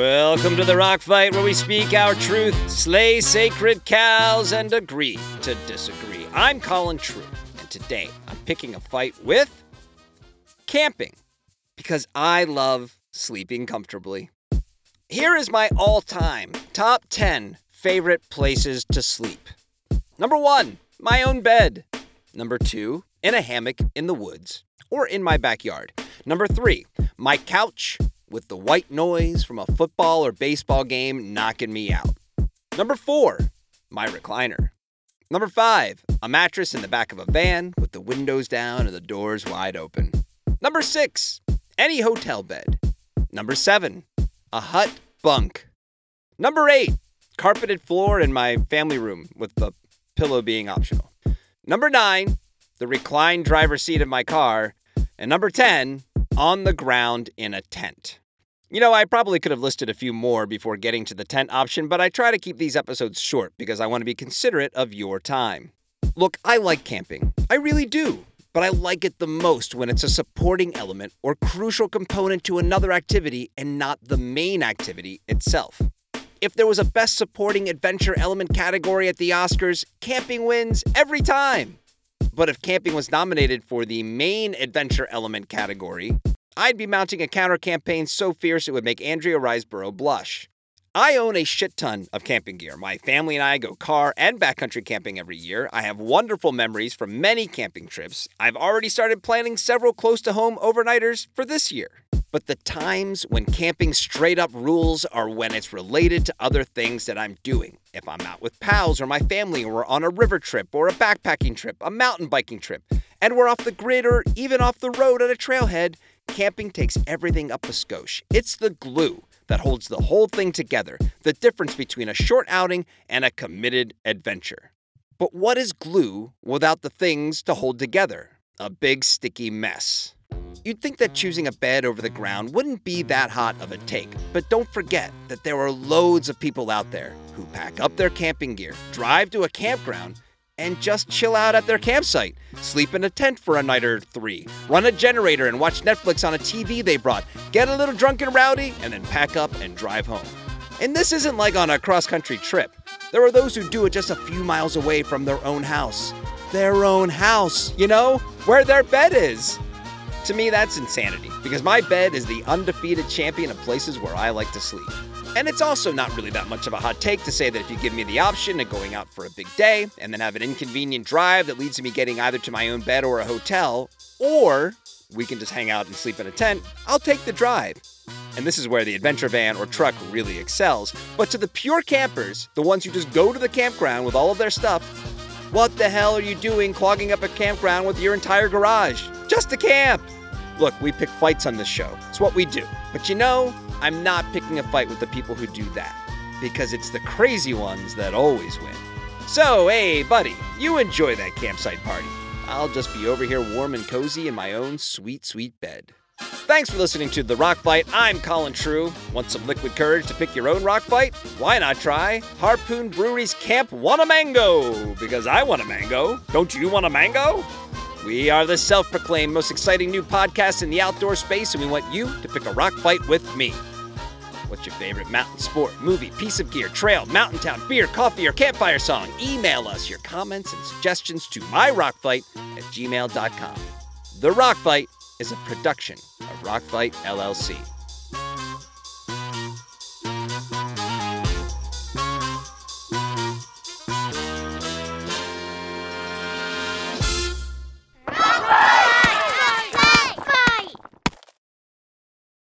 Welcome to the Rock Fight, where we speak our truth, slay sacred cows, and agree to disagree. I'm Colin True, and today I'm picking a fight with camping because I love sleeping comfortably. Here is my all time top 10 favorite places to sleep. Number one, my own bed. Number two, in a hammock in the woods or in my backyard. Number three, my couch with the white noise from a football or baseball game knocking me out. Number four, my recliner. Number five, a mattress in the back of a van with the windows down and the doors wide open. Number six, any hotel bed. Number seven, a hut bunk. Number eight, carpeted floor in my family room with the pillow being optional. Number nine, the reclined driver's seat of my car. And number 10, on the ground in a tent. You know, I probably could have listed a few more before getting to the tent option, but I try to keep these episodes short because I want to be considerate of your time. Look, I like camping. I really do. But I like it the most when it's a supporting element or crucial component to another activity and not the main activity itself. If there was a Best Supporting Adventure Element category at the Oscars, camping wins every time. But if camping was nominated for the main adventure element category, I'd be mounting a counter campaign so fierce it would make Andrea Riseborough blush. I own a shit ton of camping gear. My family and I go car and backcountry camping every year. I have wonderful memories from many camping trips. I've already started planning several close to home overnighters for this year. But the times when camping straight up rules are when it's related to other things that I'm doing. If I'm out with pals or my family, or we're on a river trip or a backpacking trip, a mountain biking trip, and we're off the grid or even off the road at a trailhead, camping takes everything up a skosh. It's the glue that holds the whole thing together, the difference between a short outing and a committed adventure. But what is glue without the things to hold together? A big sticky mess. Mm-hmm. You'd think that choosing a bed over the ground wouldn't be that hot of a take, but don't forget that there are loads of people out there who pack up their camping gear, drive to a campground, and just chill out at their campsite, sleep in a tent for a night or three, run a generator and watch Netflix on a TV they brought, get a little drunk and rowdy, and then pack up and drive home. And this isn't like on a cross country trip. There are those who do it just a few miles away from their own house. Their own house, you know, where their bed is. To me, that's insanity because my bed is the undefeated champion of places where I like to sleep. And it's also not really that much of a hot take to say that if you give me the option of going out for a big day and then have an inconvenient drive that leads to me getting either to my own bed or a hotel, or we can just hang out and sleep in a tent, I'll take the drive. And this is where the adventure van or truck really excels. But to the pure campers, the ones who just go to the campground with all of their stuff, what the hell are you doing clogging up a campground with your entire garage? Just to camp! Look, we pick fights on this show. It's what we do. But you know, I'm not picking a fight with the people who do that. Because it's the crazy ones that always win. So, hey, buddy, you enjoy that campsite party. I'll just be over here warm and cozy in my own sweet, sweet bed. Thanks for listening to The Rock Fight. I'm Colin True. Want some liquid courage to pick your own rock fight? Why not try Harpoon Brewery's Camp Wannamango? Because I want a mango. Don't you want a mango? We are the self proclaimed most exciting new podcast in the outdoor space, and we want you to pick a rock fight with me. What's your favorite mountain sport, movie, piece of gear, trail, mountain town, beer, coffee, or campfire song? Email us your comments and suggestions to myrockfight at gmail.com. The Rock Fight is a production of Rockfight LLC.